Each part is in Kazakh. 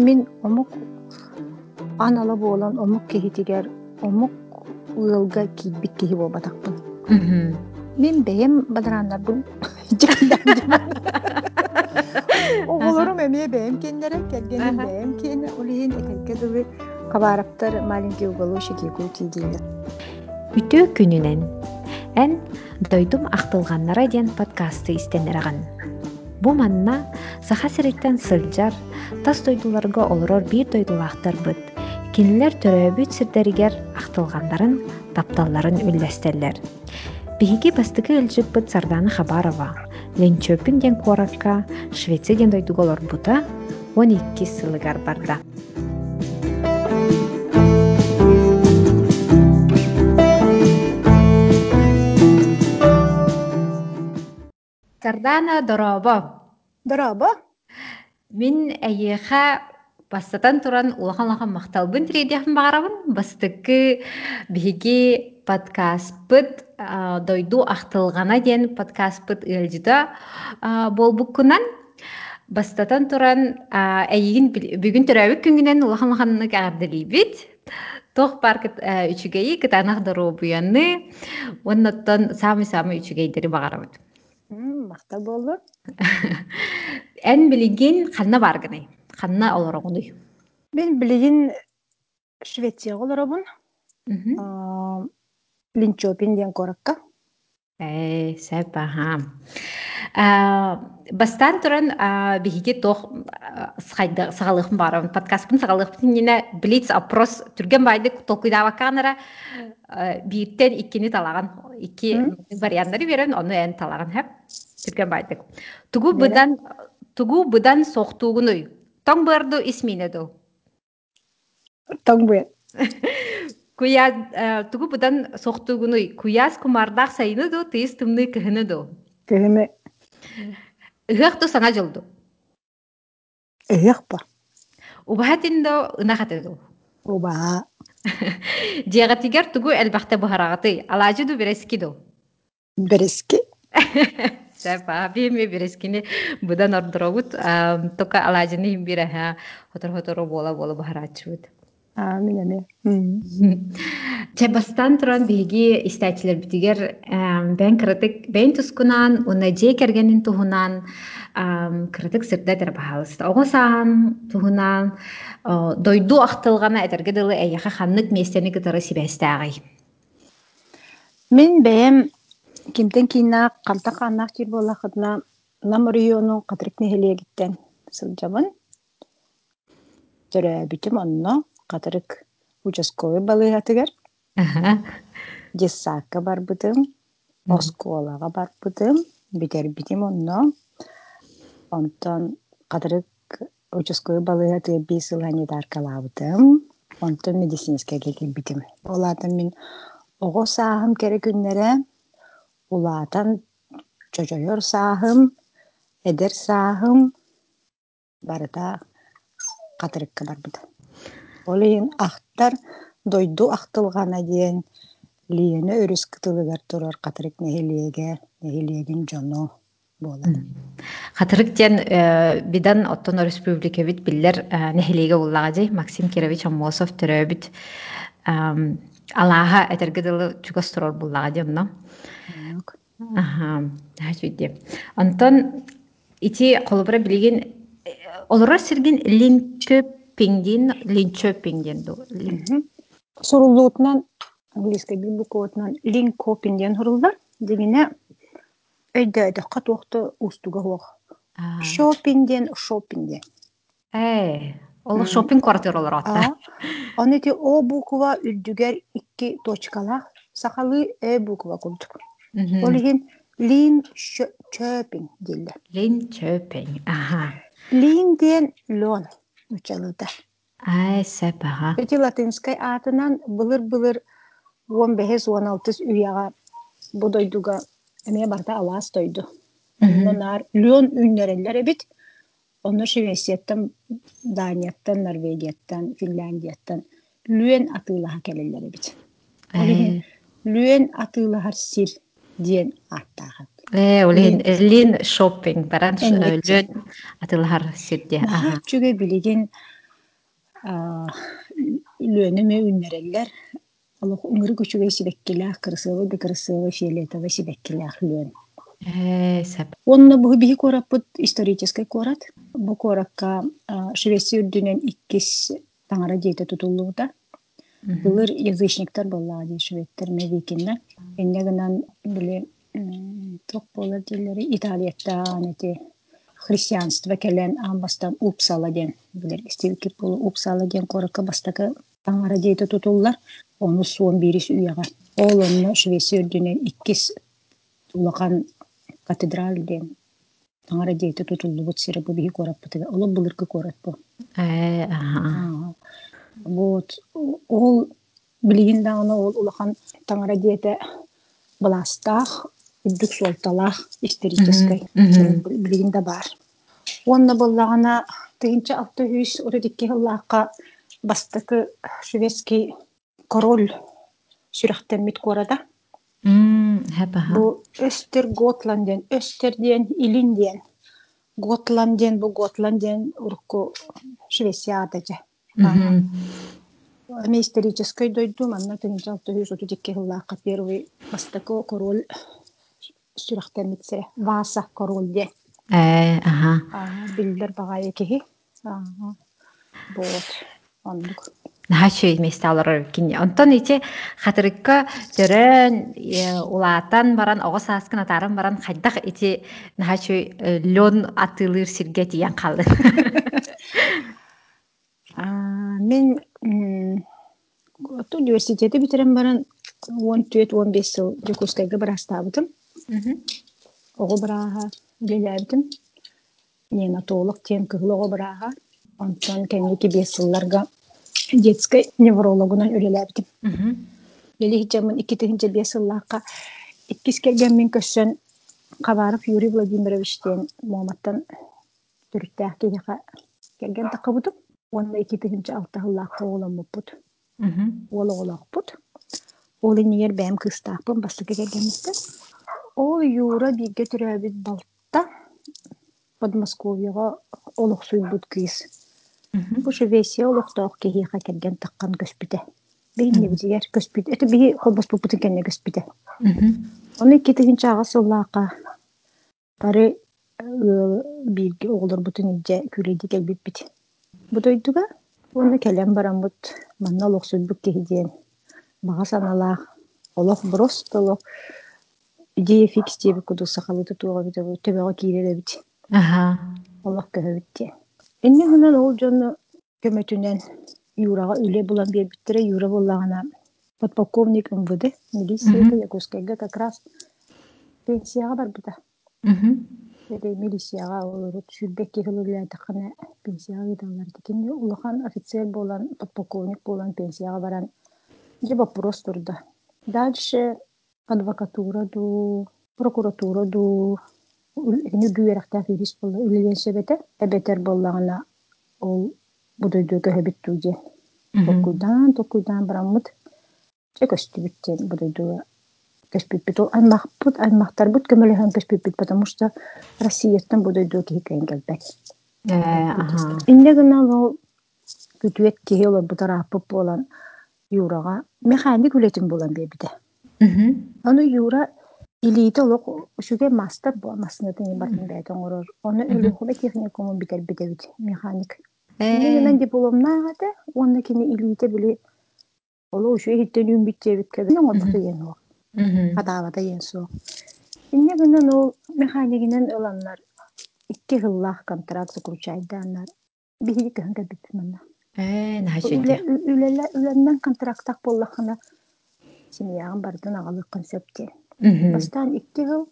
Мин омук анала болан омук кихитигер омук ыылга кийбит киһи буолбатахпын. Мен бэйэм бадарааннарбын. Оголорум эмие бэйэм кеннере, кергеним Аха. бэйэм киэне, олиһин этерге дылы кабараптар маленький уголу шикику тиидииллер. Үтүү күнүнен эн дойдум ахтылганнара диэн подкасты истенераган. Бу манна саха сириттен сылжар, тас дойдуларга олорор бир дойдулаахтар быт. Кинилер төрөөбүт сирдеригер ахтылгандарын тапталларын үллестерлер. Биһиги бастыкы ылжыппыт Сардана Хабарова, Ленчөпүн ден Коракка, Швеция ден дойдуголор бута 12 сылыгар барда. Сардана Доробо. Дорабо, Мин әйеха бастатан туран улахан-улахан мақталбын тиредияхын бағарабын. Бастыкы биһиги подкастпыт а, дойду ахтылгана ден подкастпыт ылжыда болбуккунан бастатан туран бил- бүгүн төрөбүк күнгүнен улахан-улаханны каардылибит. Тох бар кыт- а, үчүгейи кытанах доробуянны. Онноттон самый-самый үчүгейдери бағарабыт. М, мактал болду. Эн билигин ханна баргыны. Ханна олорогуны. Мен билигин Швеция олоробун. Мгм. Линчопин ден коракка. Э, сэп аха. А, Бастан туран а, биһиги тох сахайда сагалыхын барам. Подкастын сагалыхын нине блиц опрос түрген байды толкуйдава канара бииттен иккини талаган. Икки варианттары берен, оны эн талаган хеп. Түрген байды. Тугу Бере. быдан тугу быдан соқтугуной. Тоң барды исминеду. Таңбы. Куя э, тугу быдан соқтугуной. Куяс кумардах сайныду, тыйыс тымны кыһыныду. Кеһиме Ыһыахту саңа жолду. ыйык ба. Убахатиндо ынахатыду. Оба. Диагатигер тугу элбахта бухарагаты. Алажыду берескиду. Берески. Сәпа, берескини будан ордоробут. Тока алажыны химбире ха. Хотор хоторо бола бола бухарачуд. Аа, мен эме. М. Чебастан туран биги истатилер битигер бен критик бен тускунан уна же кергенин тухунан критик сирде дер бахалыста. Огосан тухунан э, дойду ахтылгана этерге дылы эйяха ханнык местени гытары сибестагы. Мен бэйэм кимтен кинна калта каннах тир болахытна нам району катрик нехелегиттен сылжабын. Онно катрик участковый балыгатыгер. Десакка бар бытым. Осколага бар бытым. Битер битим онно. Онтон катрик участковый балыгатыгер бисыл ханитар калабытым. Онтон медицинская келген битим. Олатын мен Оҕо сааһым кэрэ күннэрэ улаатан чочойор сааһым, эдер сааһым барыта катырыкка барбыта. Ол иһин ахтар дойду ахтылгана диэн лиэне өрүс кытылыгар турар катырык нехилиэге, нехилиэгин жоно буолар. Хатырык тен э, бидан оттон республика бит биллер э, нехилеге уллагажы Максим Кирович Амосов төрөбүт алааха этерге дылы чугастырор буллагажы онно. Антон ити колубра билеген олора сирген линкөпингден линчөпингден ду. Сурулуутунан английский билбукуотунан линкопин диэн хурулдар. Дегене өйдө өйдөкка туохту устуга хуох. Шопин диэн шопин диэн. Э, ол шопинг квартир олор отта. А, Оны ти О буква үрдүгер икки точкалах сахалы Э буква курдук. Ол иһин лин чөпин диллер. Линчөпинг. Аха. Лин диэн лен учалыда. Ай, сәпаха. Эти латинскай атынан былыр-былыр 15-16 үйяға бодойдуга эме барда алаас тойду. Оннар лен үннерелер бит. Онно Швецияттан, Данияттан, Норвегияттан, Финляндияттан лүен атыылаха келелер бит. Э, Лүен атыылахар сир диэн аттаахат. Э, олин лин шопинг баран лön атылар сирде. Аха. Үннереллер фиолетовый сибеккилээх үлөөн Э, сап. бу исторический куорат бу куоракка швеция үрдүнен иккис таңара былыр гынан биле дииллери италияттаан эти христианство келен амбастан упсала ден билер истибиккит болу упсала ден куоракка бастакы таңара диэте тутуллар ону суон бирис үйага ол онно швеция үрдүнен иккис улахан катедраль ден таңара диэте тутуллубут сире бу биһи куораппытыга оло былыркы куоратпу Э. Вот. Ол билигин даана ол улахан таңара диэте быластаах үрдүк суолталаах исторической билигин да бар. Онна боллагана тыгынча алты үс урудикки хыллаакка бастакы шведский король сүрэхтэммит куорада бу өстер готланден өстер диэн илин диэн готланден бу готланден урукку швециада же. Эми исторической дойду манна тыгынча алты үс урудикки хыллаакка первый бастакы король сүрэхтэммитсере васа король диэн Э, аха. Билдер багайы киһи. Аа. Вот. Ондук. Нахачу месте алыр кине. Онтон иче хатырыкка төрөн улаатан баран оҕо сааскын атарын баран хайдах ити нахачу лен атылыр сирге тиян қалды. Мен м, отто университети битерен баран 14-15 жыл Жокускайга барастабытым. Ого бараха билебитим. Неонатолог тем кыгыл ого бараха. Онтон кенники бес жылларга детской неврологунан үлелебитим. Лили хиджамын икки тыгынча бес жыллаакка иккис келген мен көссөн Кабаров Юрий Владимировичтен Моматтан түрүттәэх киһиха келген тақыбытым. Онна икки тыгынча алта жыллаакка оламыппут. Ол оголоқпут. Ол инер бәм кыстааппын бастыка келгенмистен. Ол юра биге түрәбит балта Подмосковьега олохсуйбут кыыс. Бу Швеция олохтоох киһиха келген таққан көспүтэ. Бейне бизигер көспүтэ. Это биги холбос бупутын кенне көспүтэ. Оны икки тыгынча ага сыллаака бары бирге оголор бутун ije күрейди келбит бит. Бу дойдуга оны келен барамбыт манна олохсуйбут киһидиен. Бага саналаах олох просто олох идея фикс диэби куду сахалыты туога бите бу төбөҕө кииреле бит. Аха. Олох көһөбүтте. Инне гынан ол дьону көмөтүнен Юрага үле булан биэрбиттере Юра буллагана подполковник МВД милицияга Якутскайга как раз пенсияга барбыта. Эдей милицияга олорут сүрбек кихилуллаа тахана пенсияга гидалар дикин улахан офицер болан подполковник болан пенсияга баран же вопрос турда. Дальше адвокатура ду, прокуратура ду, эни дүйерахтаа фирис болла үлелен себете эбетер боллагана ол будойду көһөбит туuje. Токуйдан, токуйдан бараммыт. Че көстүбүттен будойду көспүппүт. Ол аймакпыт, аймактарбыт көмөлөһөн көспүппүт, потому что Россияттан будойду кихикейин келбек. Э. Инде гына ол күтүет киһи олар бутараппыт болан Юрага механик үлетин болан бебиде. Onu Юра илиите олох шуге мастер бу маснатын бартын бәйтен. Оны өлөхүле техникумун битер битебит механик. Дипломнаагата, онна кини илиите биле оло ушу хиттен үн биттебит кебе. Нон оту ен о. Катавата ен со. Инде гына ол икки контракт. Бихи. Э, нахачу Үлелен контракттак боллахана семьяған бардын агалык концепте. Бастан икки жыл,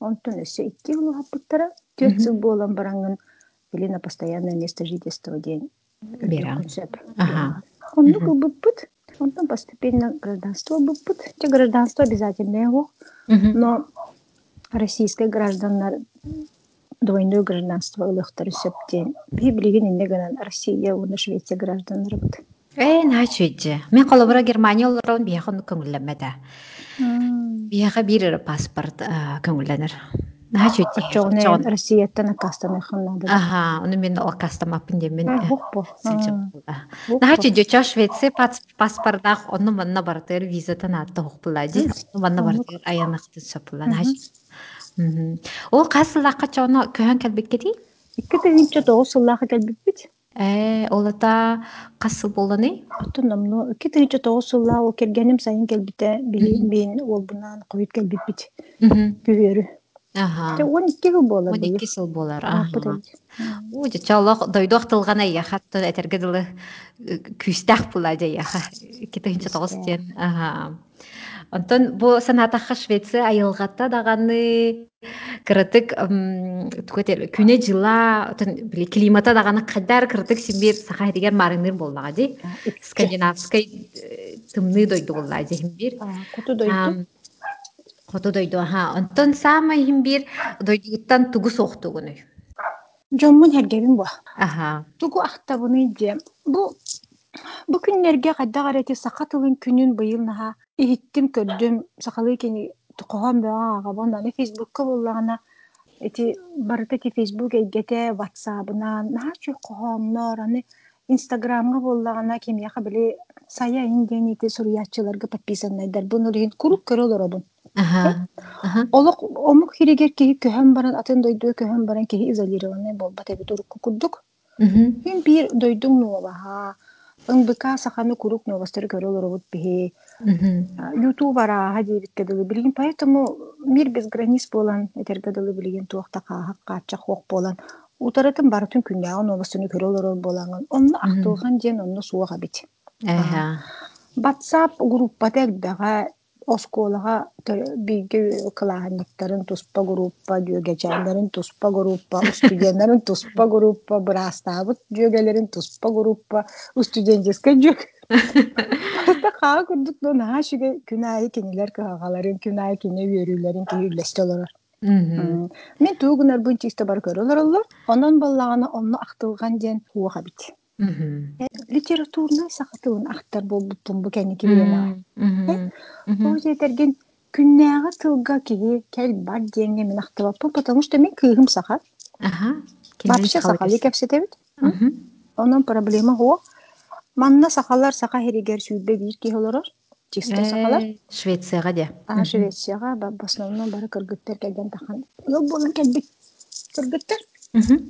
онтон өсө икки жыл хаппыттара, төрт жыл болан бараңын или на постоянное место жительства ден. Бера. Ага. Онду быппыт, онтон постепенно гражданство быппыт. Те гражданство обязательно его, но российское граждандар двойное гражданство ылыктар сөптен. Би билген инде гынан Россия, уна Швеция граждандар бут. Э, иче. Мен колобура Германия олорон бияхын көңүлләмәдә. Бияха бир паспорт э, көңүлләнер. чүти Очоғнен Россияттан акастан эхыннады. Аха, оны мен ол кастамаппын демен. Хуппу. Наха чү жоча Швеция онны манна бартыр визатан атты хукпулади. Манна бартыр аянакты сапула. Наха Ол қасылаққа кәлбекке тоғыз кәлбекпит. Э, олата қасыл боланы? Атын намну икки тегинче тоғыз сылла ол кергеним сайын кәлбите бин ол бунан. Ага. Те он икки жыл болар. Он икки жыл болар. О, күстах була тоғыз тен. Ага. Онтон бу санатаха Швеция айылгатта даганы кырытык күне жыла отон биле климата даганы кадар кырытык симбир саха дигер марыныр боллага ди. Скандинавский тымны дойду болла симбир. Куту дойду. Куту дойду ха. Онтон сама симбир дойдугуттан тугу соқтугуну. Жоммун хергебин бу. Аха. Тугу ахтабыны ди. Бу Бу күннерге кайда гарати сака тылын күнүн быйыл наха иһиттим көрдүм сакалы кени тукоған баа аны фейсбукка буллагана эти барыта ки фейсбук эйгете ватсабынан наха чу кохомнор аны инстаграмга кемияха били сая ити подписаннайдар. Курук көрөлөр омук хиригер көһөн баран атын көһөн баран изолированный болбат курдук. Хин бир дойдуң ыңбыка саханы курук новостары көрөлөр бихи ютуб ара хадибит кедылы билген поэтому мир без границ болан этергедылы билген туакта каахак каачак хок болан утарытын барытын күннягы новостыны көрөлөр болаңын онну актылган ден онну суага бит ватсап группатек дага осколага биге кылаанниктарын туспа группа дюгечайларын туспа группа студентлерин туспа группа брастабыт дюгелерин туспа группа студенческий дюг Та хаа курдук күнайы күнайы кене үйөрүлерин киюлесте олорор мен бар көрөлөр олор онон бит литературный сахатыын ахтар болбуттун бу кеники биена ол жетерген күннääгы тылга киги кел бар деңге мен актабаппын потому что мен кыыгым саха вообще сахали кепсетебит онун проблема го. Манна сахалар саха херигер сүүбе бир ки олорор чисто сахалар? Швецияга де а Швецияга в основном бары кыргыттар келген тахан.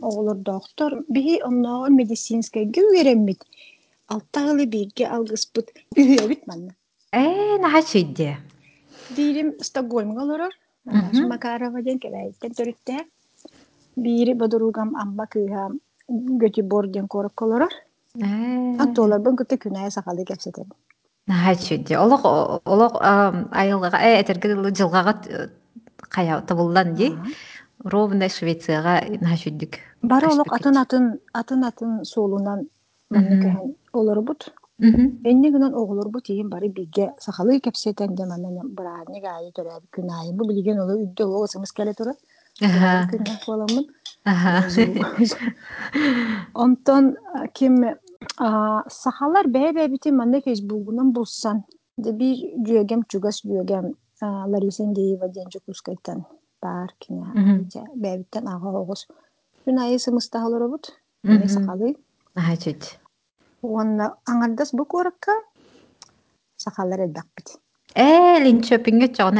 Oğlur doktor. Bir onunla medisinska güverim bit. Alttalı bilgi algıs bit. Büyüye bitmenle. Ee, ne haçiddi? Diyelim Stockholm'a olur. Makarova den kebeyten törükte. Biri badurugam amba kıyha götü borden koruk olur. Hatta olar ben kutu künaya sakalı kepsetim. Ne haçiddi? Olak, olak ayılığa, etergidili cılgağa kaya tabullan di. Ровно Швецияга нахачиддик бары олох атын атын атын атын көһөн олорбут Энне гынан оголорбут ийин бары биге сахалы кепсетен де манна браани гайы төрөб күнайы бу билген оло үддө оло сымыс келе тура күннэ боламын онтон ким сахалар бэбэбити манна фейсбугунан булсан. Де бир жүйөгем чугас жүйөгем Лариса Индеева ден жукускайтан бар кине бэбиттен ага огус күнайы сымыста олоробут сахалы Нахачид. Уонна аңардас бу куоракка сахалар элбакпит. Э, Линчопинге чоғын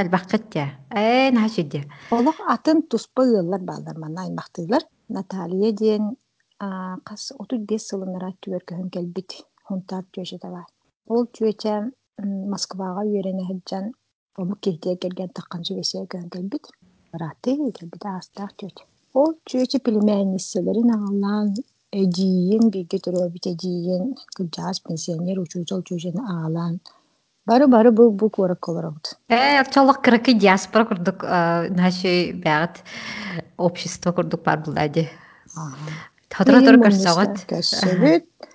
я. Э, нахачид я. Олох атын туспа ыыллар баалар манна аймактыылар. Наталья диен кас 35 сылынара түөр көһөн келбит. Хунтар түөшө таба. Ол түөчә Москвага үйренә хәджан Омук кеhtие келген таккан сүбесе көһөн келбит. Келбит астак түөчә. Ол түөчә племянницелерин аңалан эдиин биге төрөбүт эдиин кылжаас пенсионер учуусол чужен аалан бары бары бу куорак колоробут Э, кыракы диаспора курдук наши общество курдук бар.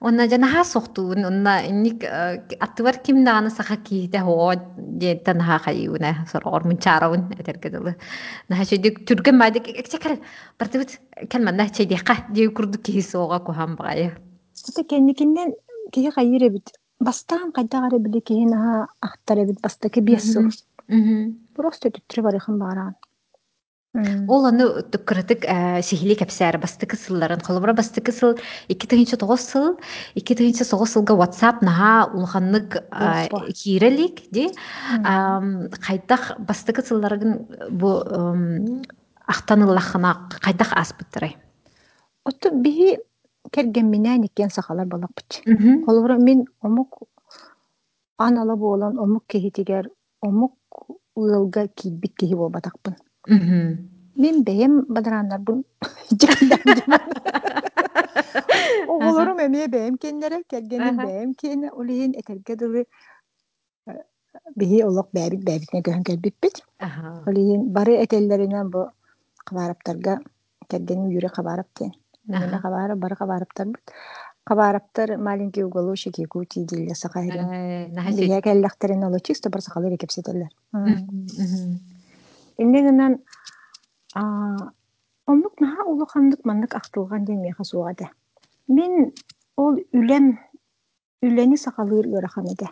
Онна жана соқтуун онна инник аттыбар ким даганы саха киите хоо диетта наха хайуна сороор мунчаарабын этергедылы наха чөйдик түрген майдык экчекер бартыбыт келман на чейдиха дии курдук киһи соога куһан багая Ата кенникиннен киһи хайыр эбит бастаан кайдагар эбили киһи наһа ахтар эбит бастаки биэссыл просто түттүрэ барыхан баарaan Ол аны түккөрөтүк сихили кепсәр бастыкы сылларын холобра бастыкы сыл 2 тоғыз сыл 2 соғыз сылга WhatsApp наха улханнык кирелик ди? Кайдах бастыкы сылларын бу ахтаныллахына кайдах аспыттырай Отто биһи керген минään иккен сахалар балакпыч. Холбора мен омук анала болан омук кехитигер омук ылга кийбит кихи болбатакпын. Мен бэйэм бадараннар бун Оголорум эмие бэйэм кеннере кергенин бэйэм кене олиин этерге дылы биһи олох бэбит бэбитне көһөн келбиппит. Олиин бары этеллеринен бу кергенин юре кабараптен. Мен кабара бары кабараптар бит. Кабараптар маленький уголочек Якутии диле сахайрин. Бия келлахтарын оло чисто бар сахалыр кепсетелер. Иннегенен онлук наха улухандык мандык актылган деме хасугада. Мен ол үлем үлени сахалыр ыраханада.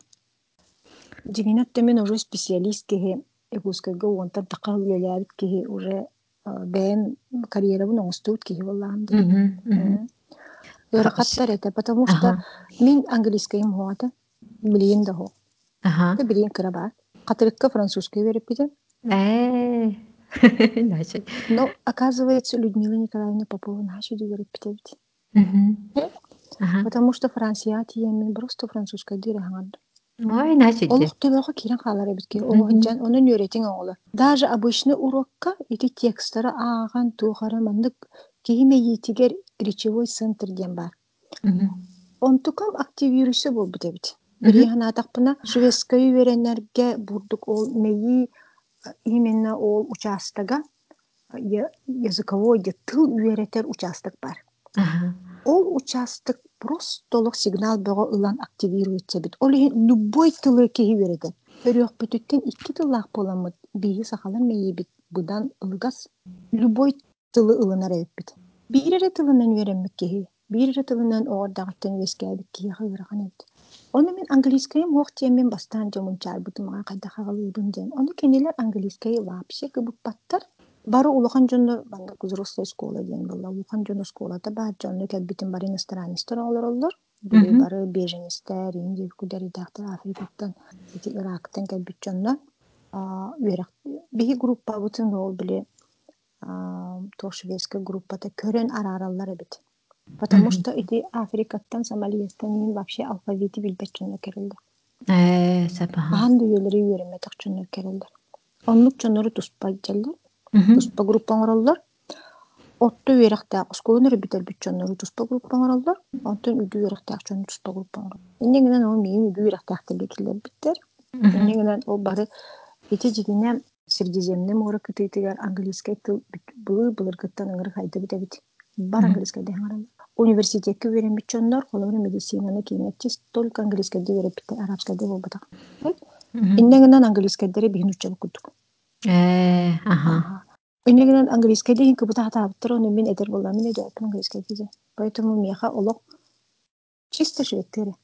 Дигинатта мен уже специалист кеhe эгускага онтан такал ялябит кеhe уже бэм карьерабын оңстуут кеhe боллаам Ырахаттар это, потому что мен английскайым хоата, билием да хо. Билием кыраба. Катырыкка французский беріп бите. Но, оказывается, Людмила Николаевна Попова беріп бите бите. Потому что Франция тиемен просто французская хаңарды. Ой, значит. Ол төбөкө кирен халар эбитке. Ол жан онун үйретин оңолор. Даже обычный урокка эти тексттары ааган туухара мандык кийиме етигер речевой центр ден бар. Онтукам активируйса бол битебит. Бiri хана тақпына шведская веренерге бурдук ол меи именно ол участога языковой тыл үйретер участок бар. Ол участок просто сигнал бого ылан активируется бит. Ол любой тылы кеhi вереден. Өрөк бүтүттен икки тыллах боламыт. Бии сахалан мейи бит. Будан ылгас любой тылы ылынар бит. Бирире тылынан вереммек кеhi. Бирире тылынан оордагыттан вескәбик кеhi хыгыраган эбит. Оны мен английскайым хоқ темен бастан жомун чарбытымага кайда хагалыбын ден. Оны кенелер английскай вообще кыбыппаттар. Бары улахан жонно банда взрослая школа ден была. Улахан жонно школада бар жонно кәлбитин бар иностранистер олар. Бiri бары беженистер, инди кудер идактар Африкаттан, эти Ирактан кәлбит жонно. Биhi группа бутын ол биле то шведская группата көрен арараллар бит. Потому что эти Африкаттан, Сомалиястан вообще алфавиты билбет жонно керилдер. Э, сапаха. Ахан дүйелери үйренметек жонно керилдер. Онлук жоннору туспа жаллар. Туспа группа ороллар. Отто үйрәктәк сколын ребитер бит жоннору туспа группа ороллар. Онтон үдү үйрәктәк жонно туспа группа ороллар. Иннегенен ол мейин үдү үйрәктәк телгекилер биттер. Ол бары эти жигине Средиземный море кытыйтыгар английский тыл ыңыр бит. Бар английский. Университетке жоннор, колору медицинаны кейнетчис только английский де береп бит, арабский де болбатак. Иннегенен английский дере бихин учабы кудук. Э, ага. Иннегенен английский де хин кыбыта хатаптыр, оны мен эдер болла, мен эдер английский дезе. Поэтому меха олок чисто шведтери.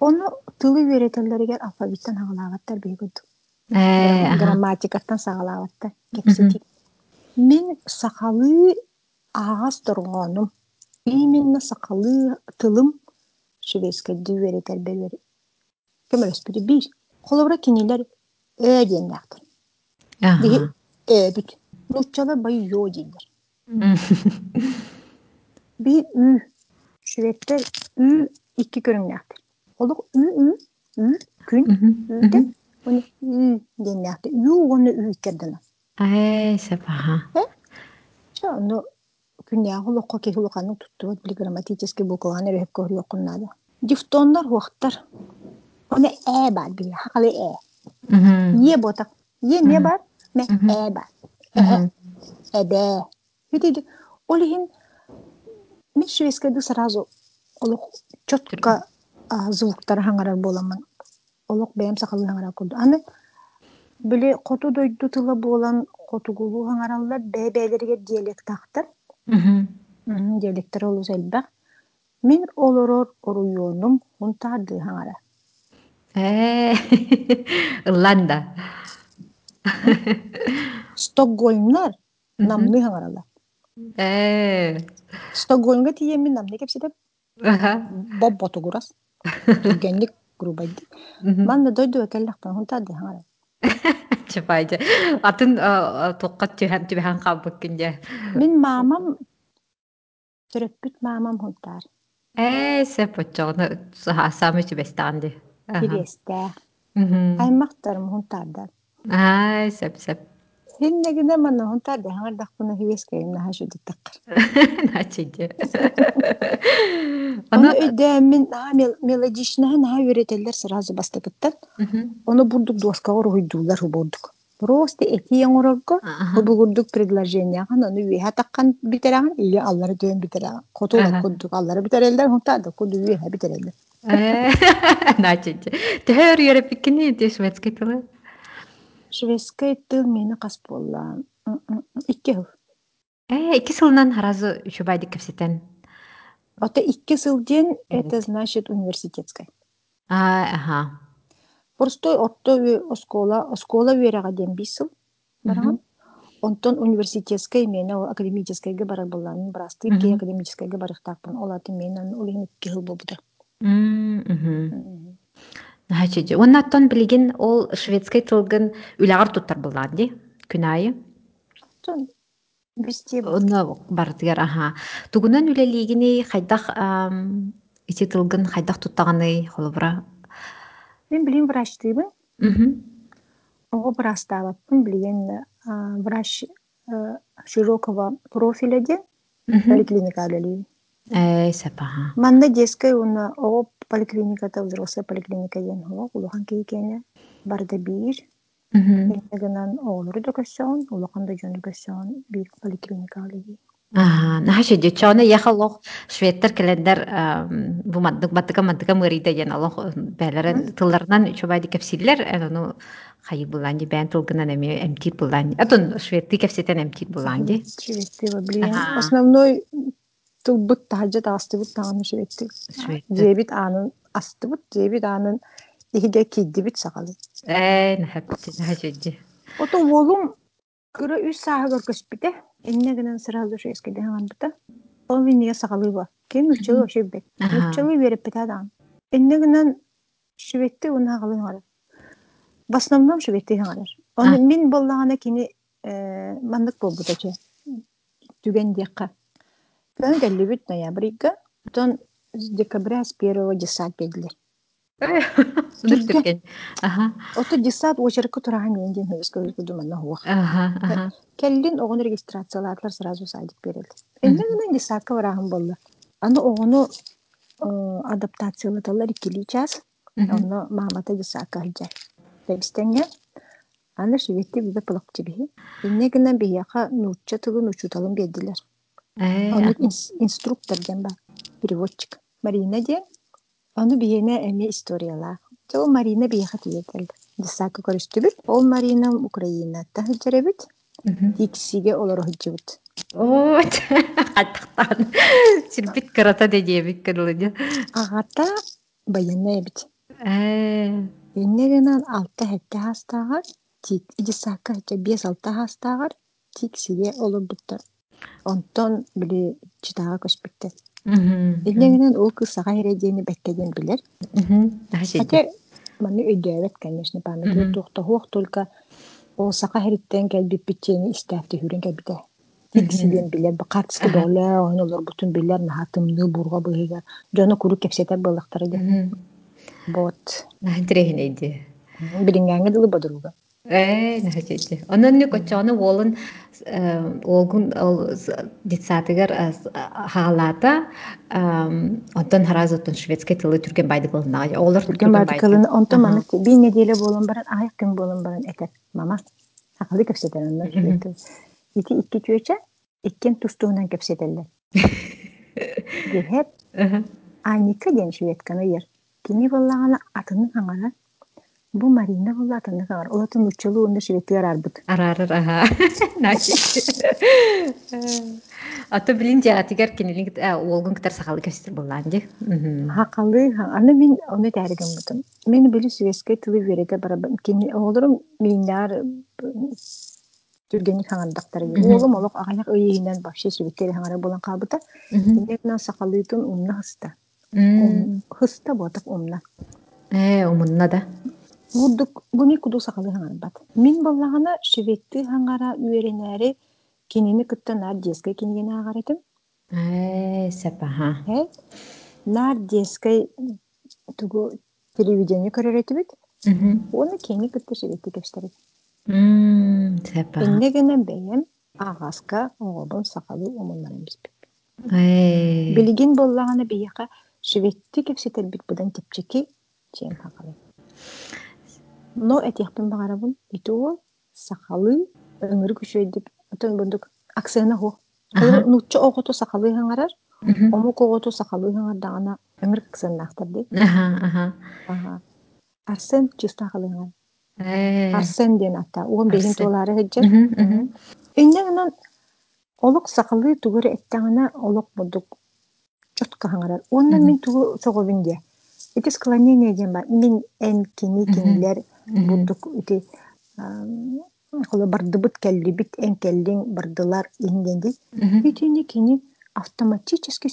Оны тылы веретеллеригер алфавиттан хагалаагаттар бейгудук. грамматикаттан сагалаабатта кепсити мен сакалы аагас торгонум именно сакалы тылым шведский дүүеретер белер көмөлөспүдү бир холобура кинилер э диэннактыр диги эбит нуччала бай йо дейдер бир үй шведтер үй икки көрүңнактыр олук үй үй үй күн үйден оны үй деннякты үй оны үй кердена Ай, сапаха. Ча, но күнья холокко ки холоканың туттубат били грамматически букваны рөһөп көрү окуннады. Дифтондар хуактар. Оны э бар били, хакалы э. Е ботак. Е не бар? мэ э бар. Эһэ эбэ үтүдү ол иһин мен шведскайды сразу олох четко звуктар хаңарар боламын. Олох бэм сахалы хаңарар курду. Аны биле хоту дойду тыла болан хотугулу хаңараллар Mh-mh, devi dicterò l'uselba. من olur oruyorum unter die Haare? Eee, İrlanda. Hı? ස්ටොක්ගොයිම්ල Hı hı. නම්න්නේ හඟරලා. Evet. ස්ටොක්ගොයිම්ග තියෙන්නේ නම්න්නේ kepside Hı hı. بابا تجرس. تجنك قروبايدي. Hı hı. من دويدو أكلخ تنهون تادي هارا. Чапайда. Атын тоққат түһәм түбәһән кабык киндә. Мин мамам төрөппүт мамам хунтар. Э, сепочоны самы түбәстәнди. Кирестә. Аймактарым хунтардар. Ай, шуды таққар. Начиде. Оны өйдә мин мелодична наха өретелер сразу бастыгыттан. Оны бурдук доскага руйдулар хубурдук. Просто эти яңорогго предложение хан таккан или аллары куддук аллары битерелдер хунтарда куду битерелдер. Шведская тыл мені қас болла. Икки хыл. Э, икки сылынан харазы шубайды кепсетен. Это икки сылден, это значит университетская. А, ага. Просто отто оскола, оскола верага ден бисыл. Бараган. Онтон университетская мені академическая ге барар боллан. Брасты ке академическая ге барықтақпын. Олаты мені икки хыл болбуда. Хачиджи. Оннаттан билген ол шведский тылгын үләгәр туттар булган ди. Күнайы. Тон бисте Онна бардыгар аха. Тугунан үлелигини хайдах ити тылгын хайдах туттаганы холобра. Мен билин врачтыбын. Мгм. Ого брастабаппын билген врач широкого профиля де поликлиника үлелибин. Э, сапаха. Манда детская уна ого поликлиниката взрослая поликлиника ден хо улахан кейкене барда бир Энегенен оолору да көссөөн улахан да жөнү көссөөн бир поликлиника алыги Ага, же чона яхалох шведтер календар бу маддык баттыка маддыка мырида ген алох бәләрен тылларынан чобайды кепсиллер аны хайы булан ди бән тылгынан эми эмтит булан атон шведти кепсетен эмтит булан ди шведти блин основной тылбыт тахаджа таастыбыт таганы шведти дебит анын астыбыт дебит анын иһиге киддибит саҕалы э нахапти нахаши же ото волум кыра үс сааһыгар көспүтэ иннегенен сразу шескеде хаңанбыта ол винниге саҕалыыба ким үчөлү ошеббек үчөлү береппитадаан иннегенен шведти унаҕалыҥара в основном шведти хаңарар оны мин боллагана кини маннык болбутачы түген диэкка Көн кэллибит ноябрьга, тон декабря с первого. Дүртүрген. Ага. Ото десат очерка турахан мен ден хөбөскө өзгү манна хуак. Ага, ага. Келлин сразу садик берилди. Болду. Аны огону адаптациялаталар икили час. Оны мамата. Бебистенге аны биде пылык бияка тыгын учуталын. Оны инструктор ден бар, переводчик. Марина де, оны бияне эме историялар. Ол Марина бияха тиетел. Десака көрүстүбүт. Ол Марина Украина тахылжарабыт. Тиксиге олар хыджыбыт. О, хаттактан. Сирбит карата дедебит кыдылыды. Агата баянна эбит. Э. Эннегенен алта хетте хастагар, тик десака хетте бес алта хастагар, тиксиге олар буттар. Онтон били читага көспүктер. Эднегенен ол кысага хередени беккеден билер. Хотя маны өйдөбет, конечно, память тухта хуох только ол сака хериттен келбит питчени истәфти хүрен келбите. Тиксиден билер, бакатски доле, он олар бутун билер, нахатымны бурга быйга. Жоно куру кепсете былыктары де. Вот. Нахтрехинейди. Билингәңе дылы бодуруга. Э, нахачете. Онон не кочоны волын олгун детсатыгар хаалата онтон хараз оттон шведский тылы түрген байды кылына. Олар түрген байды кылына. Онтон маны bir неделе болон баран, ай күн болон баран этер. Мама. Хакалы кепсетен онно шүбеттер. Ити икки чүече иккен тустуунан кепсетеллер. Аника ден шүбетканы ер. Кини боллагана атыны хаңара. Бу Марина атыны хаңара. Олатын учулу онда шүбеттер арбыт. Арарыр, аха. Начи. Ато билин жаатигер кинилин олгун кытар сахалы кепсетер боллаан ди. Мгм. Хакалы аны мен оны тәргем бутум. Мен били сүескә тылы вереде бара кини олорум миндар түргени хаңардактар. Олум олок агаяк ыйынан башчы сүбеттер хаңара болан кабыта. Мен сакалыйтын умна хыста. Хыста ботак умна. Э, умунна да. Будук буни куду сакалы хаңар бат. Мин боллагана шүбетти хаңара үйренәре кинини кыттан нар деске кинигени агаретим. Э, сәп, аха. Э? Нар деске тугу телевидение көрөретибит. Мгм. Оны кени кытты шүбетти кепстерет. М, сәп, аха. Эннегене бәйем агаска оғобын сақалы омонларын биспек. Э. Билигин боллаганы бияка шүбетти кепсетер бит будан тепчеки чем хакалы. Но этияхпын багарабын ити ол сақалы өңөрү күшөйдүп отон бундук аксына хо. Аха. Нуччу оготу сақалы хаңарар, ому коготу сақалы хаңардагана өңөр аксыннахтар ди. Аха, аха. Арсен чиста хакалы хаңар. Э. Арсен ден ата. Уон бейин толары хеджер. Мгм. Иннегенен олок сакалы тугур эттаңана олок будук чотка хаңарар. Мгм. мен тугу соговинде. Ити склонение ден бар. Мен эн кини кинилер Мгм. будук ити холо бардыбыт келлибит эн келлин бардылар инденди. Кини автоматически.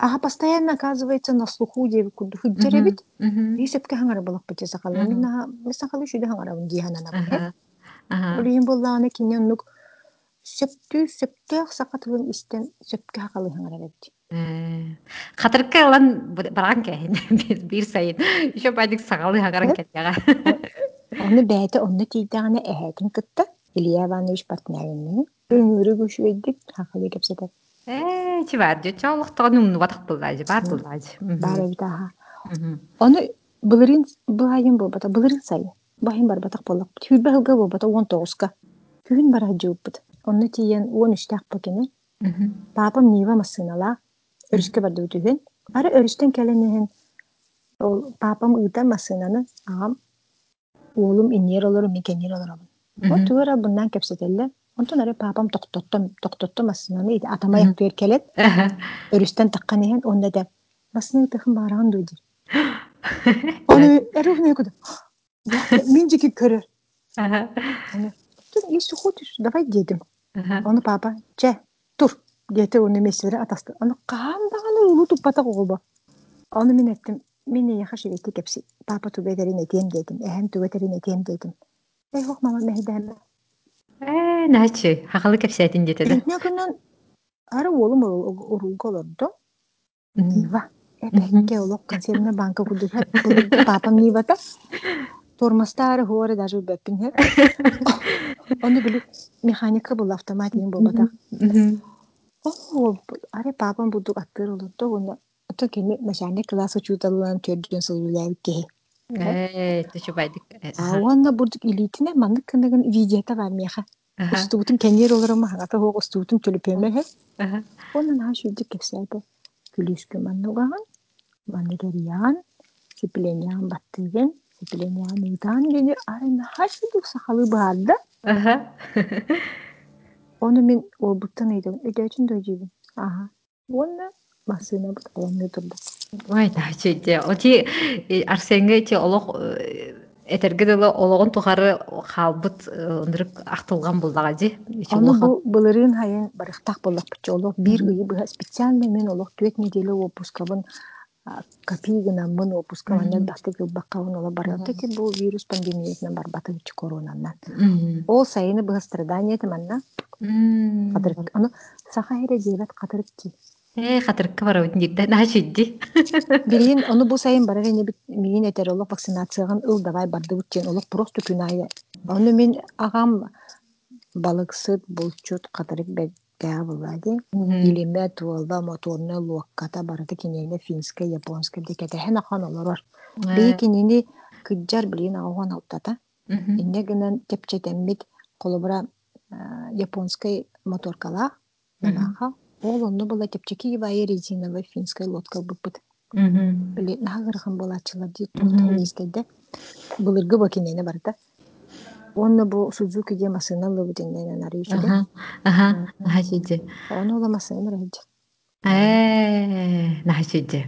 Ага, постоянно оказывается на слуху деп куду хыджеребит. Мгм. И сөпкө хаңарар болок бите сакалы. Диханана. Кинен нук сакатылын истен сөпкө хакалы. Алан баран кэһин. Бир сайын. Ишо байдык сагалы хагаран Э? кэттяга. Оны бәйті онны тейдағаны әһәтін кытта. Илья Иванович партнерinin. Ömürü бар буллаажы, бар буллаажы. Бары бит аха. Мгм. Оны былырын быайын болбата, былырын сайын. Баһин бар батак боллак. Хүлбә хылга болбата 19-ка. Күн бара жууппут. Онны тиен 13 пакене. Мгм. Папам Нива масынала. Өрүскө барды бүтүгөн. Ары өрүстөн келенен ол папам ыйта масынаны агам оğlum инер олору мекенер олору. Мгм. О тугара bundan кепсетелле. Онтон аре папам токтоттом токтоттом масынаны иде атама яктыр келет. Аха. Өрүстөн таккан ehen онда да масыны тахын бараган дуйди. Оны эрухне куду. Мен жеки көрөр. Аха. Оны Ты если хочешь, давай дедим. Аха. Оны папа, че, тур. Дети оны месире атасты. Оны кандаганы улу туппата колба. Оны мен еттим. Мен яха шеветти кепси. Папа тубетерин этем дедим. Эһен тубетерин этем дедим. Эй хох мама мехдәме. Э, начи. Хакалы кепсетин жетеди. Иннегенен ары олым урулга олордо. Мгм. Нива. Эпекке олок консервный банка кудур хеп. Булырды папам Нивата. Тормастары хуары даже бөппин хеп. Оны били механика бул автомат ин болбата. Oh, a me papan bulduk attır olurdu. Bunu ötekini mesela kılas uçudalan çocuğun ki. Evet, şu baydık. Awanla bulduk ilitine mandık kındagın vijeta vermeye ha. Ustubutun kendi yer hatta hoğ ustubutun çölüpüme he. Onun ha şu dik keseydi. Gülüşkü manlıgağın, manlıgariyan, sipilenyan battığın, sipilenyan uydan günü arayna ha şu. Aha. Onu min o buttan eydim. Ödeyçin dojibin. Aha. Onu masına but alamıyor durdu. Же. Очи Арсенге чи олох этерге дылы ологон тухары халбыт. Onu bu bılırın hayın barıqtaq bolak bıçı oluk. Bir ıyı bıha spesialne men oluk. Tüet nedeli опускавын копийгына мын опускаваннан басты кылбаккавын ола барыпты ки bu virüs пандемиясынан барбаты үчү коронанан. Мгм. Ол сайыны быха страдания тыманна. М. Кадырык. Аны саха хере дебет кадырык ки. Э, хатыркы бар өйдүн дикте начи. Бирин оны бу сайын барар эне бит миин этер олох вакцинацияган ыл давай барды бүтчен олох просто күнайы. Оны мен агам балыксыт булчут кадырык бе тәә буллади. Илеме туолба моторны луакката барыты кинене финска, японска декетеһен ахан олорор. Бии кинени кыджар билин агуан алтата. Инне гынан тепчетеммит колобра японской моторкала нанаха. Ол онну була тепчеки ибайы резиновый финской лодка быппыт. Били нагырхан булачылар ди тута истеде. Булыргы бакинене барда. Онны бу Сузуки де машина лыбытыннан арыйчыды. Ага, нахачиджи. Оны ола машина рәҗи. Э, нахачиджи.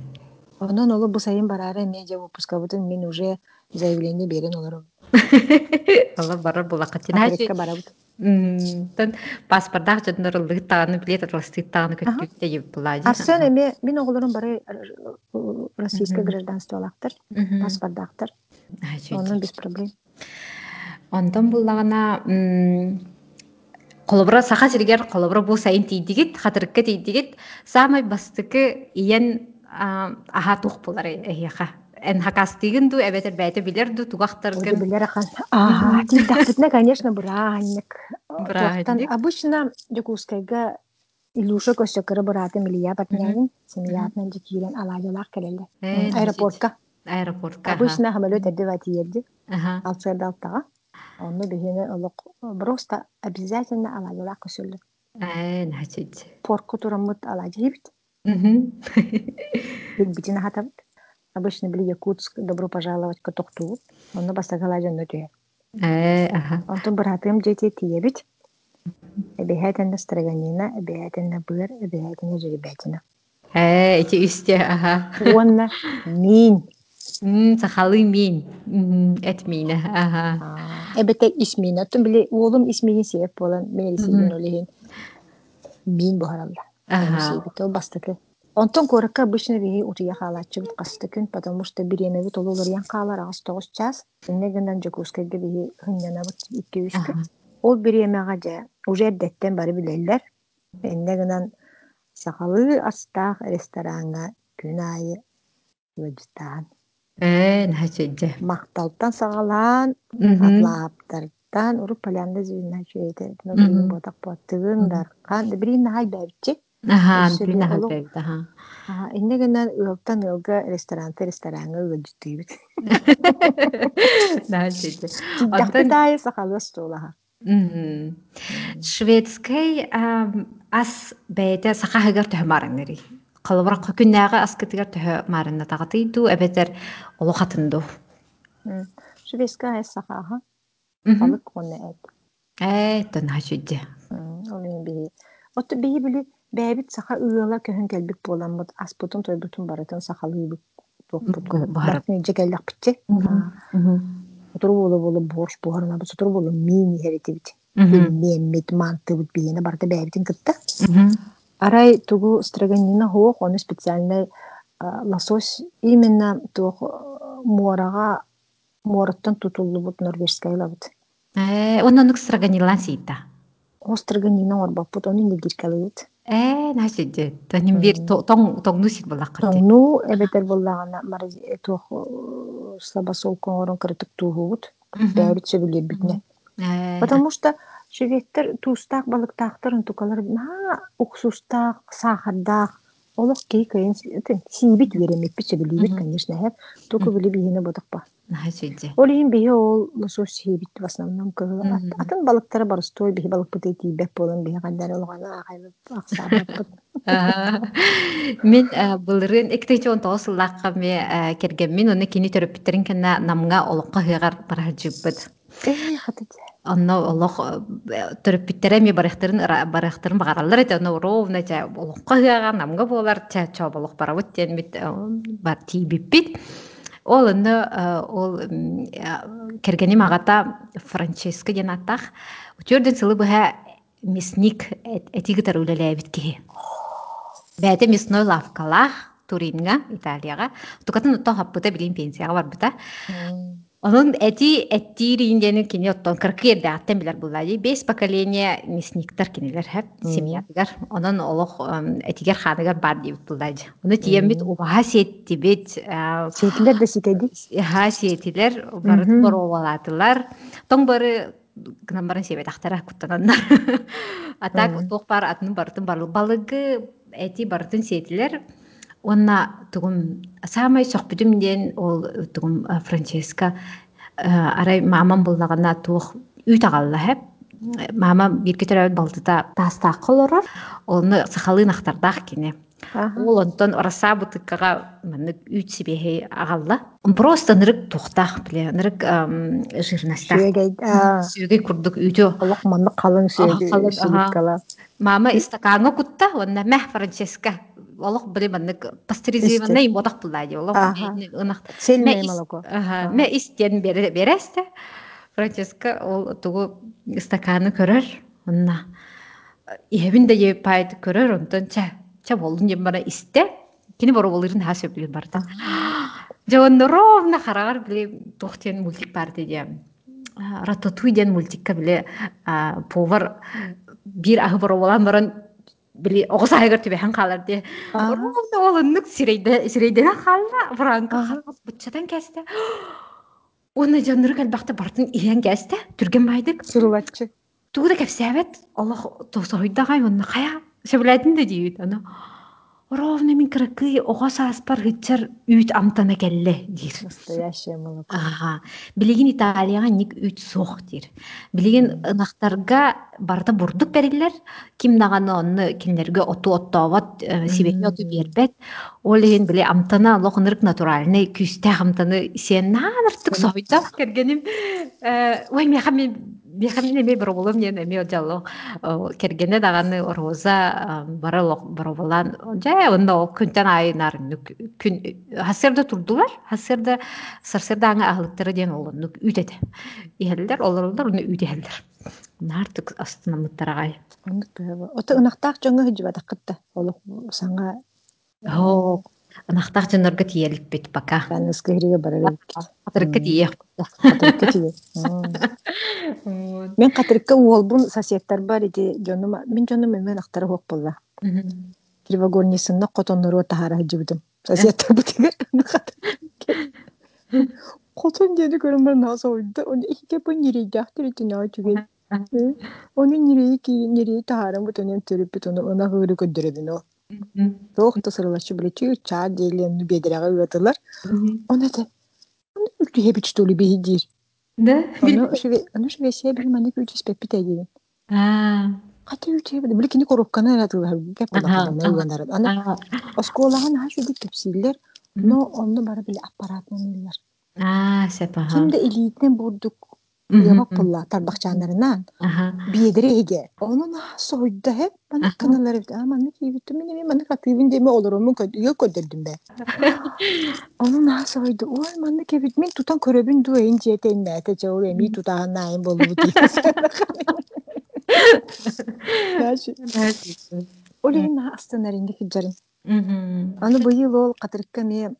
Онон олы бу сайын барары мен же выпускабытын мен уже заявление берен олар. Ола барар булакатин. Барабыт. Тон паспордах жоннор ыллыгы таганы билет атластык таганы көттүк те еп булади. Арсен эме мен оголорум бары российское гражданство алактыр, паспордактыр. Онун без проблем. Онтон буллагана колобра саха сиргер колобра бу сайын тийдигит, хатырыкка тийдигит, самай бастыкы иен аха тух булар эхиха. Эн хакастыгын ду эбетер бәйте билер ду тугахтаргын. Билер ахан. А, тиндахтытна, конечно, браганник. Браганник. Обычно Дюкускайга Илюша көсөкөрө бураты милия батнягин, семиятнан жикирен алайдалар келелде. Аэропортка. Аэропортка. Обычно хамелет эдевати елди. Онны бихине олок просто обязательно алайдалар көсөлдө. Э, начить. Порку турамыт алайдибит. Битина хатабыт. Обычно били Якутск, добро пожаловать к Тохту. Онны бастагалайден өтөйө. Э, ага. Онтон братым жете тиебит. Эбехетенне строганина, эбехетенне быр, эбехетенне жеребятина. Э, эти үсте, ага. Онна мин. Сахалы мин. Эт мина, ага. Исмина. Били исмини болан. Мен исмин. Мин бухаралла. Ага. Ол бастыкы. Онтон коракка обычно биги утия халатчыбыт кастыкын, потому что биремеби тололор ян калар агас тогуз час. Иннегенен жокускайга биги хыннанабыт икки үскө. Ол биремега же уже эрдеттен бары билеллер. Иннегенен сахалы астах ресторанга күн айы. Э, начить. Макталтан сагалаан, атлааптардан уруп полянда зүйүнна жүйеде. Ногрин ботак боттыгын даркан. Бирин хай бәбче. Ага, Өссө бирин бе олу. хатбайбыт, ага. Иннегенен ылтан ылга ресторанты ресторанга. Дахпытай сахалы столаха. Шведскай ас. Қалыбырақ күннәғы ас кітігер түхі марынна тағатыйду, әбетер олы қатынду. Шведская сахаха. Балык оны эт. Э, тон хажуде. Олын. Отто бии били бәбит саха ыыла көһүн келбик боламмыт. Аспутун тойбутун барытын сахалы букпут. Барып. Бартын жекеллек битче. Отуру болу болу борш буharına bu oturu болу мини херетибит. Меммет мантыбыт биене барда бәбитин кытта. Арай тугу строганина хоох, оны специальный лосось именно туох муарага муараттан тутуллубут норвежская лабыт. Э, онна нук страганилан сита. О строганина орбаппут, оны нигиркалыбыт. Э, начиде. Таним бир тоң тоң нусик булаккат. Тоңну эбетер боллагана мараз туох слабосол коңорон кырытык туухубут. Бәбит сөбүлер битне. Потому что шведтер туустаак балыктаактарын тукалар на уксустаак сахардаак олох кей кайын сибит веремеппи сөбүлүбүт конечно хэп туку били бийине бодокпа Начиде. ол иин бии ол лосос сибит в основном кыгыла атын балыктары барыстой бии балык бытый тийбек болон бии кайдар олгана акайлып аксаабаппыт Мен былырын эктейчи он тоосуллаакка ме кергеммин оны кини төрөппүттерин кенна намга олокко хыгар баражыбыт. э хатыт. Онно олох төрөппүттере ми барыхтырын барыхтырын багаралар эте онно ровно жа олокко хыгар намга болар ча чо болох барабыт тен бит бар тийбиппит. Ол онно ол кергени магата Франческа ден аттах. Утюрден сылы быха мясник этигитар үлеләбит киһи. Бәте мясной лавкалах Туринга, Италияга. Тукатын утта хаппыта билин пенсияга барбыта. Onun эти эттириндени кини оттон кыркы ерде аттен билер буллади. Бес поколение мясниктар кинилер хеп семьятыгар. Онон олох этигер ханыгар бар дибит буллади. Уну тиембит убаха сеттибит. сетилер да ситеди Ха сетилер барыт боровалатылар. Тоң бары гынан баран себетахтара куттананнар атак туох бар атын бартын барлы балыгы эти бартын сетилер онна тугум самай сохбутум диэн ол тугум франческа арай мамам буллагана туох үйт агалла хэп. Мама бирге төрөбөт балтыта тастаак колорор оны сахалын ахтардах кине ол онтон ораса бутыккага маннык үйт сибеһи агалла просто нырык тухтах биле нырык жирнастах сүйгей курдук үйтө олох манны калың мама истаканга кутта онна мэх франческа. Олох биле маннык пастеризированный ботак буллади олох ынак. Сельное молоко ме истен бересте франческа ол тугу стаканы көрөр онна. Иһебин да жеп пайт көрөр онтон ча ча болдун жем бара исте кини боро болырын ха сөплүн барда жон ровно харагар биле тохтен мультик бар деди рататуй ден мультикка биле повар бир ахы боро болан баран били огос айгар түбеһен калар ди ровно ол оннук сирейде сирейден халла франка бутчатан кесте Оны жанры калбақта бартын иен кәсті, түрген байдык. Сурулатчы. Тугуда кәпсәбет, Аллах тосойдағай, оны қая, сөбіләдін де дейд, аны. Ровно мен кыракы оғас аспар хытчар үйт амтана келле, дир. Настоящее молоко. Ага. Билеген Италияға ник үйт соқ, дир. Билеген ынақтарға барда бурдук берилер, ким нағаны онны кинлерге оту оттооват, сибекне оту бербет. Ол еген биле амтана лоқынырык натуральный күсте амтаны сен наныртык сойда кергеним. Ой, меха мен Бехам неме бір болом мен эме жало кергене даганы роза баралок барабалан жа онда ол күнтен айнар күн хасерде турдулар хасерде сарсерде аңа ахлыктары ден ол нүк үйтеде иһеллер олорлар уну үйтеһеллер нартык астына мыттарагай ота ынактаак жоңо хыжыбатак кытта ол саңа Катырыкка. Катырыкка тие. Мен катырыкка уолбун бар иди жонума. Мен жонум мен актара хок болла. Кривогорнисынна котоннору тахара хыжыбытым. Соседтар бутиге. Котон деді көрім бар наса ойды. Оны ике бұл нерейді ақтыр түген. Оны нерейі кейін нерейі тахарам бұтонен төріп бұт оны ына ғыры көддіребін о. Тоқты сырылашы біле чүй чаа дейлемні бедірағы ұятылар. Оны да үлті хебіт штолы бейі дейір. Да? Оны швесия бір маны күлті спеп біт әгейін. Қаты үлті хебіт. Білі кені коробканы әратылар. Кәп қолақыларына ұянар. Аны осколаған ха шуды кепсилер. Но оны бары біле аппаратынан үйлер. А, сепа. Кимде илиитне бурдук Ябак пулла тарбакчанарынан биедире эге. Онун сойда хеп мана каналар а мана кибитти мен мен мана катыбын деме олор мен көйгө көдөрдүм бе. Онун а сойда ой мана кибит мен тутан көрөбүн ду эйин жетен нәте жоо эми тутаган айын болубу дейт. Олин астанаринде киджарын. Аны быйыл ол катырыкка ме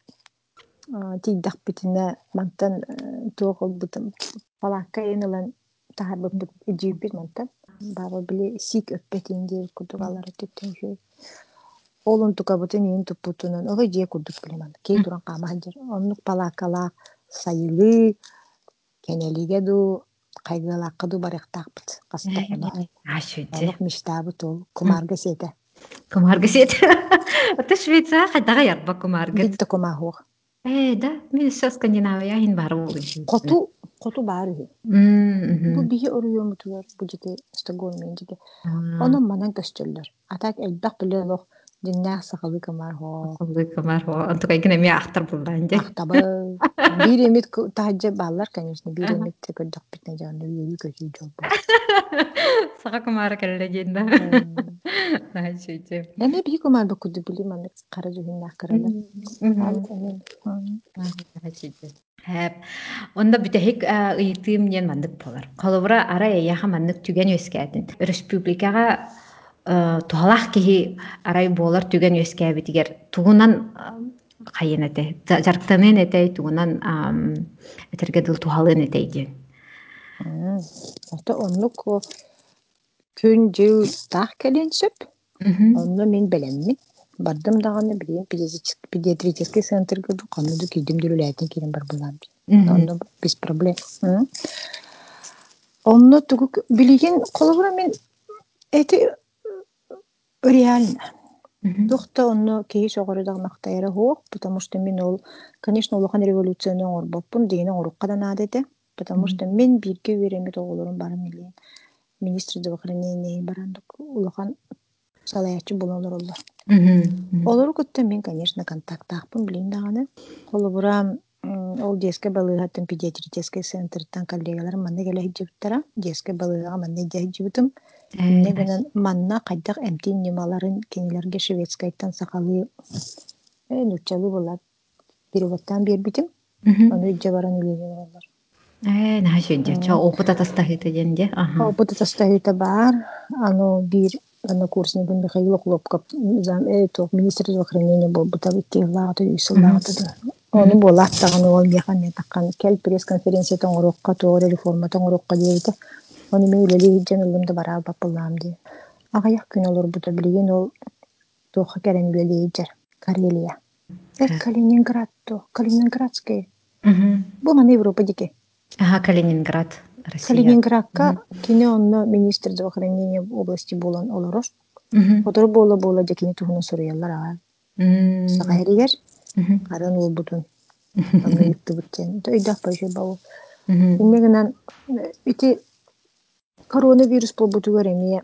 тийдах битине мантан тоогол бутым палакка энелен тахар бут иджипит мантан баба биле сик өппетин дер кудугалар титтен жүй олун тука бутын ин тупутунан ого же кудук биле ман кей туран кама жер. Оннук палаккала сайылы кенелиге ду кайгылакка ду барыктакпыт каста онук. миштабыт ол кумарга сете. Кумарга сете. Это швейцар кайдага ярба кумарга? Битте кумахук Э, да, мен со Скандинавия хин قطب عرضي وبه أريو متور بجدي استقول من جدي أنا ما نقش جلر أتاك البق لله دنيا سخلي كمار هو سخلي كمار هو أنتو كي كنا ميا أختر بلانجي أختر بيري ميت تهجب بالر كان يشني بيري ميت تقول دق بيتنا جان نبي يجي كشي جوب سخا كمار كان لجينا لا شيء جيب أنا بيجي كمار بكود بلي ما نتقارجه هنا كرلا لا شيء جيب Хэп. Онда бүтәһик ыйтым нен мандык болар. Колобра ара яха мандык түген өскәдин. Республикага тухалах кихи арай болар түген өскәбит тигер тугунан кайын эте. Жарктанын эте тугунан этерге дыл тухалын эте ден. Ата күн жыл тах келен сөп. Онны мен белеммин. Бардым даганы билем педиатрический центрге каныды кидим дүрүләтин кирим бар булам. Онда без проблем. Онно тугу билигин колобура мен эти реально. Тухта онно кии соҕорудагмахтайара хуох, потому что мен ол, конечно, улахан революцияны оҥорбоппун, диини оҥорукка да наадете, потому что мен бирге үеремит оҕолорун баран илиин. Министр здравоохранения барандык улахан салаячы бололор оллор. Олору кытта мен, конечно, контактаахпын билин даганы. Холобура ол детский балыгаттын педиатрический центртан коллегаларым манна келе хиджибиттара, детский балыгага манна идя хиджибитим. Инне гынан манна кайдак эмтин немаларын кенилерге шведскайттан сакалы э нучалы була переводтан бербитим. Onu icce баран үлелер олар. Э, наха шөйдө. Чо опыт атастахыта денде. Ага. Опыт атастахыта бар. Ано бир ано курсны бун Михаил Хлопков зам э то министр здравоохранения был бута биттилага юсыллага Оны була аттаган ол яхан не таккан кел пресс конференция тоңорокка тоора реформа тоңорокка дейте. Оны мен үлели хиджен ылымда бара бапылам ди. Агаяк күн олор бута билген ол тоха керен үлели хиджер. Карелия. Э Калининград то, Калининградский. Бу мана Европа дике. Ага, Калининград. Калининградка кине онно министр здравоохранения области болан олорос. Отор бола бола декини тухуна соруялар ага. Сагайригер. Аран ол бутун. Итти буттен. Тойдак байше бау. Иннегенен ити коронавирус болбутугар эмие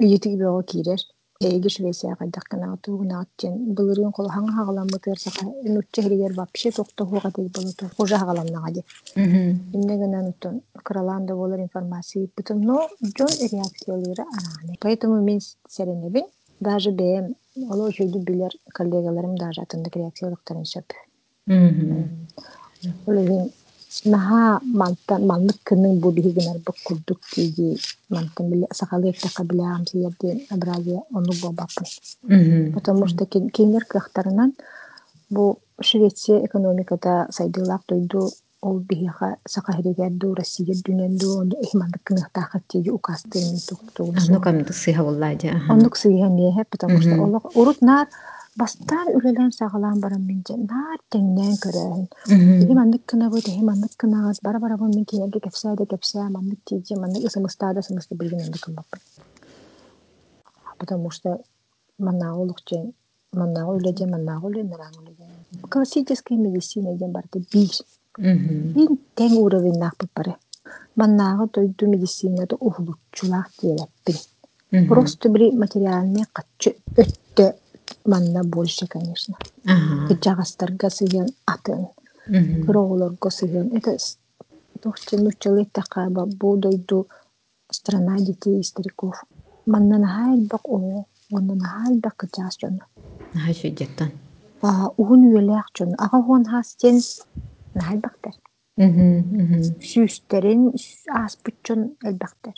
үйетиги беого кирер. Эйги Швеция кайдак кана тугунааттен былырын кол хаңа хагаламытыр сака нутча хиригер вообще токто хуга дей болоту. Хожа хагаламнага ди. Иннегенен утун краланда болар информации бутун, но жон реакциялары араны. Поэтому мен серенебин даже бем оло жүйдү билер коллегаларым даже атындык реакциялыктарын сөп. Олеген наха мантан манлык кының бу бигинер бу курдук киги мантан биле сакалы эктака билям сиерден абразия ону. Потому что кейнер кыахтарынан бу Швеция экономикада ол Россия тиги сыйха сыйха потому что олох урут нар бастар үлелен сагалан баран минже нар теңнен көрөһүн. Иги мандык кына бу теһи мандык кына бара бара бу мин киерге кепсә де кепсә мандык тиже мандык ысымыста да сымысты билген мандык кымбап. Потому что манна олукче манна үледе манна үле наран үледе. Классическая медицина ден барды бир. Бин тең уровень нахпы пары. Маннағы тойду медицинада ухлуччулах диэлеппин. Просто бри материальный каччы өттө манна больше, конечно. Кычагастарга сыйын атын. Кыроголорго сыйын. Это тохче нучалы такаба бу дойду страна детей и стариков. Манна нахай бак о, манна нахай бак кычагас жона. Наха шөйдеттан. Угун үелек жона. Ага хон хастен нахай бактар. Сүүстерин аспытчон элбактар.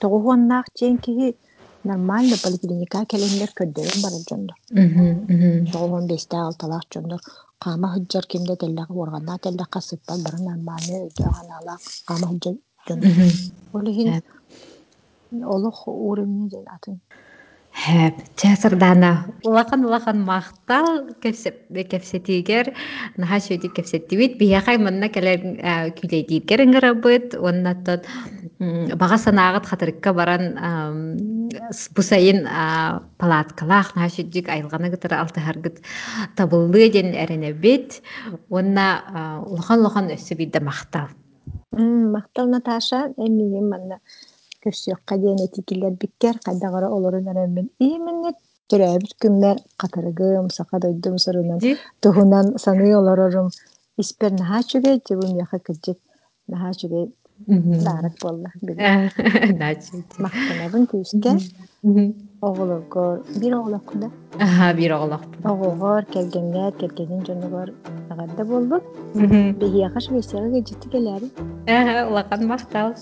Тоғуаннаах чен киһи нормально поликлиника келендер көддөрүн бара жондор. Тоғуан бесте алталаах жондор. Кама хыджар кимде теллага органна теллага сыппал бара нормально өйдөган алаак кама хыджар жондор. Олихин олох уровень ден атын. Хэп, часырдана. Улахан улахан мақтал кепсетигер, наха шөйді кепсеттибит, бияқай манна келер күлейдигер ыңырабыт, оннаттан баға санағыт қатырыкка баран бұсайын палаткалақ, наха шөйдік айылғаны гытыр алтыхаргыт табылды ден әренебит, онна улахан улахан өссі бидді мақтал. Мақтал Наташа, эмием манна көссүөкка диэн этикилер биккер кайдагара олорун эрэммин ийиминне төрөөбүт күммер катарыгым сака дойдум сорунан туһунан саны олорорум. Испер наха чүге жебум яха кыджык наха чүге даарак болла мактанабын күүске оголоргор бир оголоккуда Аха, бир оголок. оголгор келгенгер келгенин жонугор агарда болбут бихияка швейцарга кежитти келери Аха, улахан мақтал.